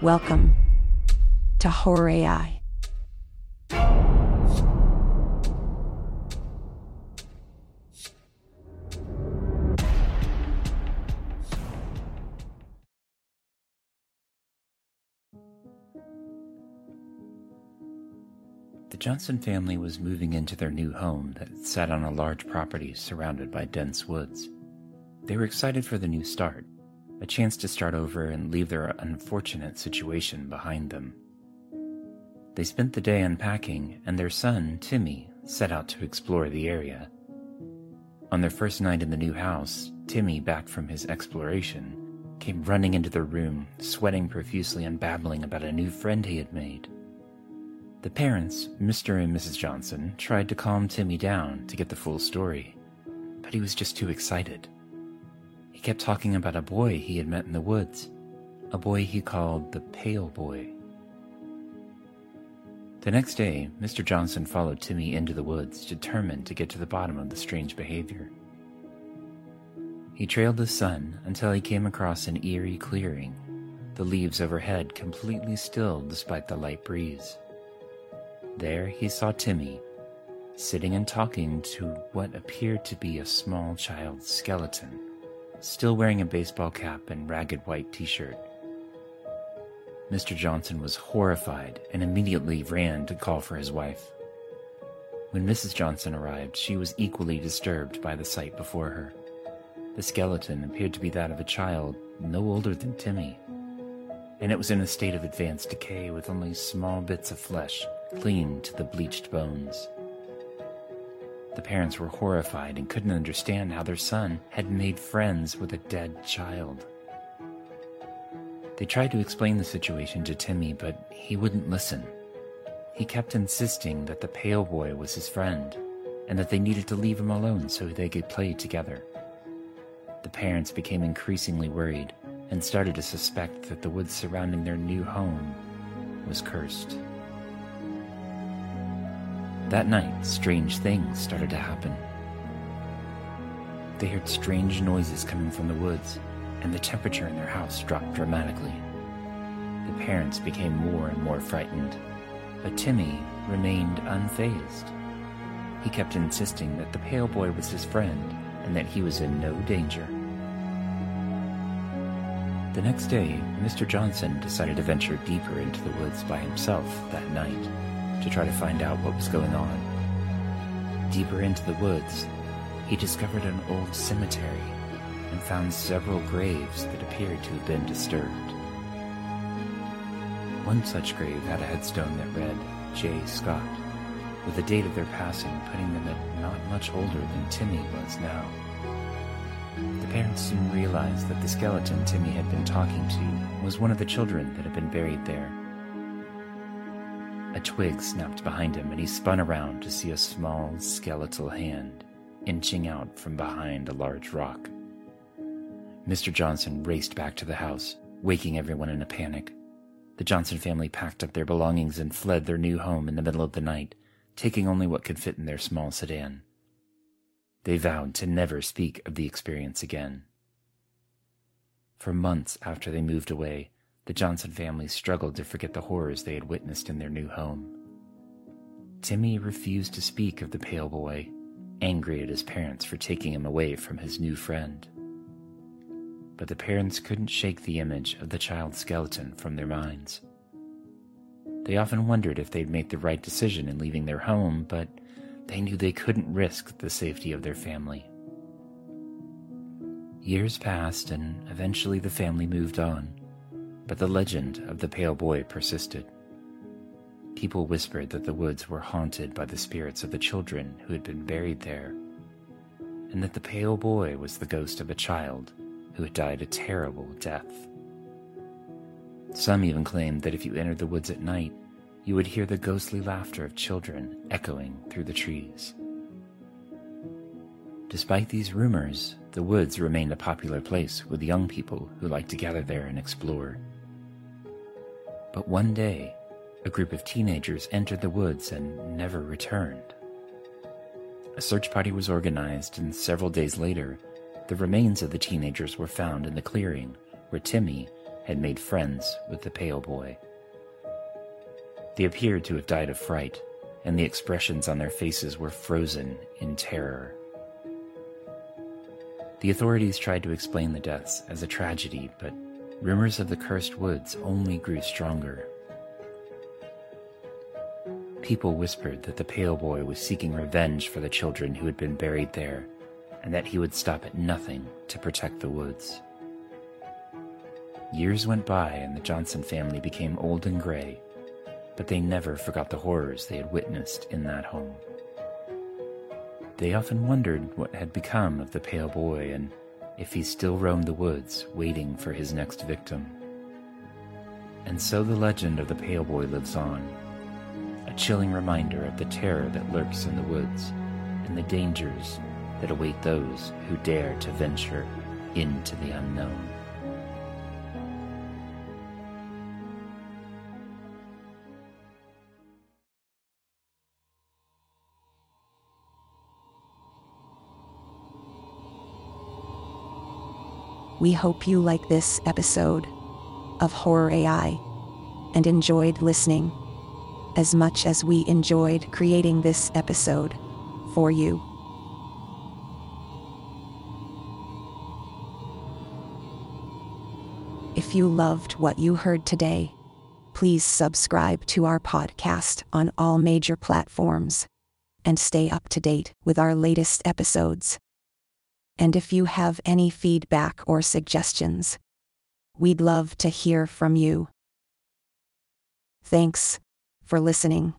Welcome to Horror AI. The Johnson family was moving into their new home that sat on a large property surrounded by dense woods. They were excited for the new start, a chance to start over and leave their unfortunate situation behind them. They spent the day unpacking, and their son, Timmy, set out to explore the area. On their first night in the new house, Timmy, back from his exploration, came running into their room, sweating profusely and babbling about a new friend he had made. The parents, Mr. and Mrs. Johnson, tried to calm Timmy down to get the full story, but he was just too excited. He kept talking about a boy he had met in the woods, a boy he called the Pale Boy. The next day, Mr. Johnson followed Timmy into the woods, determined to get to the bottom of the strange behavior. He trailed the son until he came across an eerie clearing, the leaves overhead completely still despite the light breeze. There he saw Timmy, sitting and talking to what appeared to be a small child's skeleton still wearing a baseball cap and ragged white t shirt. Mr. Johnson was horrified and immediately ran to call for his wife. When Mrs. Johnson arrived, she was equally disturbed by the sight before her. The skeleton appeared to be that of a child no older than Timmy, and it was in a state of advanced decay with only small bits of flesh clinging to the bleached bones. The parents were horrified and couldn't understand how their son had made friends with a dead child. They tried to explain the situation to Timmy, but he wouldn't listen. He kept insisting that the pale boy was his friend and that they needed to leave him alone so they could play together. The parents became increasingly worried and started to suspect that the woods surrounding their new home was cursed. That night, strange things started to happen. They heard strange noises coming from the woods, and the temperature in their house dropped dramatically. The parents became more and more frightened, but Timmy remained unfazed. He kept insisting that the pale boy was his friend and that he was in no danger. The next day, Mr. Johnson decided to venture deeper into the woods by himself that night to try to find out what was going on. Deeper into the woods, he discovered an old cemetery and found several graves that appeared to have been disturbed. One such grave had a headstone that read J. Scott, with the date of their passing putting them at not much older than Timmy was now. The parents soon realized that the skeleton Timmy had been talking to was one of the children that had been buried there. A twig snapped behind him, and he spun around to see a small skeletal hand inching out from behind a large rock. Mr. Johnson raced back to the house, waking everyone in a panic. The Johnson family packed up their belongings and fled their new home in the middle of the night, taking only what could fit in their small sedan. They vowed to never speak of the experience again. For months after they moved away, the Johnson family struggled to forget the horrors they had witnessed in their new home. Timmy refused to speak of the pale boy, angry at his parents for taking him away from his new friend. But the parents couldn't shake the image of the child's skeleton from their minds. They often wondered if they'd made the right decision in leaving their home, but they knew they couldn't risk the safety of their family. Years passed, and eventually the family moved on but the legend of the pale boy persisted. People whispered that the woods were haunted by the spirits of the children who had been buried there, and that the pale boy was the ghost of a child who had died a terrible death. Some even claimed that if you entered the woods at night, you would hear the ghostly laughter of children echoing through the trees. Despite these rumors, the woods remained a popular place with young people who liked to gather there and explore. But one day, a group of teenagers entered the woods and never returned. A search party was organized, and several days later, the remains of the teenagers were found in the clearing where Timmy had made friends with the pale boy. They appeared to have died of fright, and the expressions on their faces were frozen in terror. The authorities tried to explain the deaths as a tragedy, but rumors of the cursed woods only grew stronger. People whispered that the pale boy was seeking revenge for the children who had been buried there, and that he would stop at nothing to protect the woods. Years went by and the Johnson family became old and gray, but they never forgot the horrors they had witnessed in that home. They often wondered what had become of the pale boy and if he still roamed the woods waiting for his next victim. And so the legend of the pale boy lives on, a chilling reminder of the terror that lurks in the woods and the dangers that await those who dare to venture into the unknown. We hope you like this episode of Horror AI and enjoyed listening as much as we enjoyed creating this episode for you. If you loved what you heard today, please subscribe to our podcast on all major platforms and stay up to date with our latest episodes. And if you have any feedback or suggestions, we'd love to hear from you. Thanks for listening.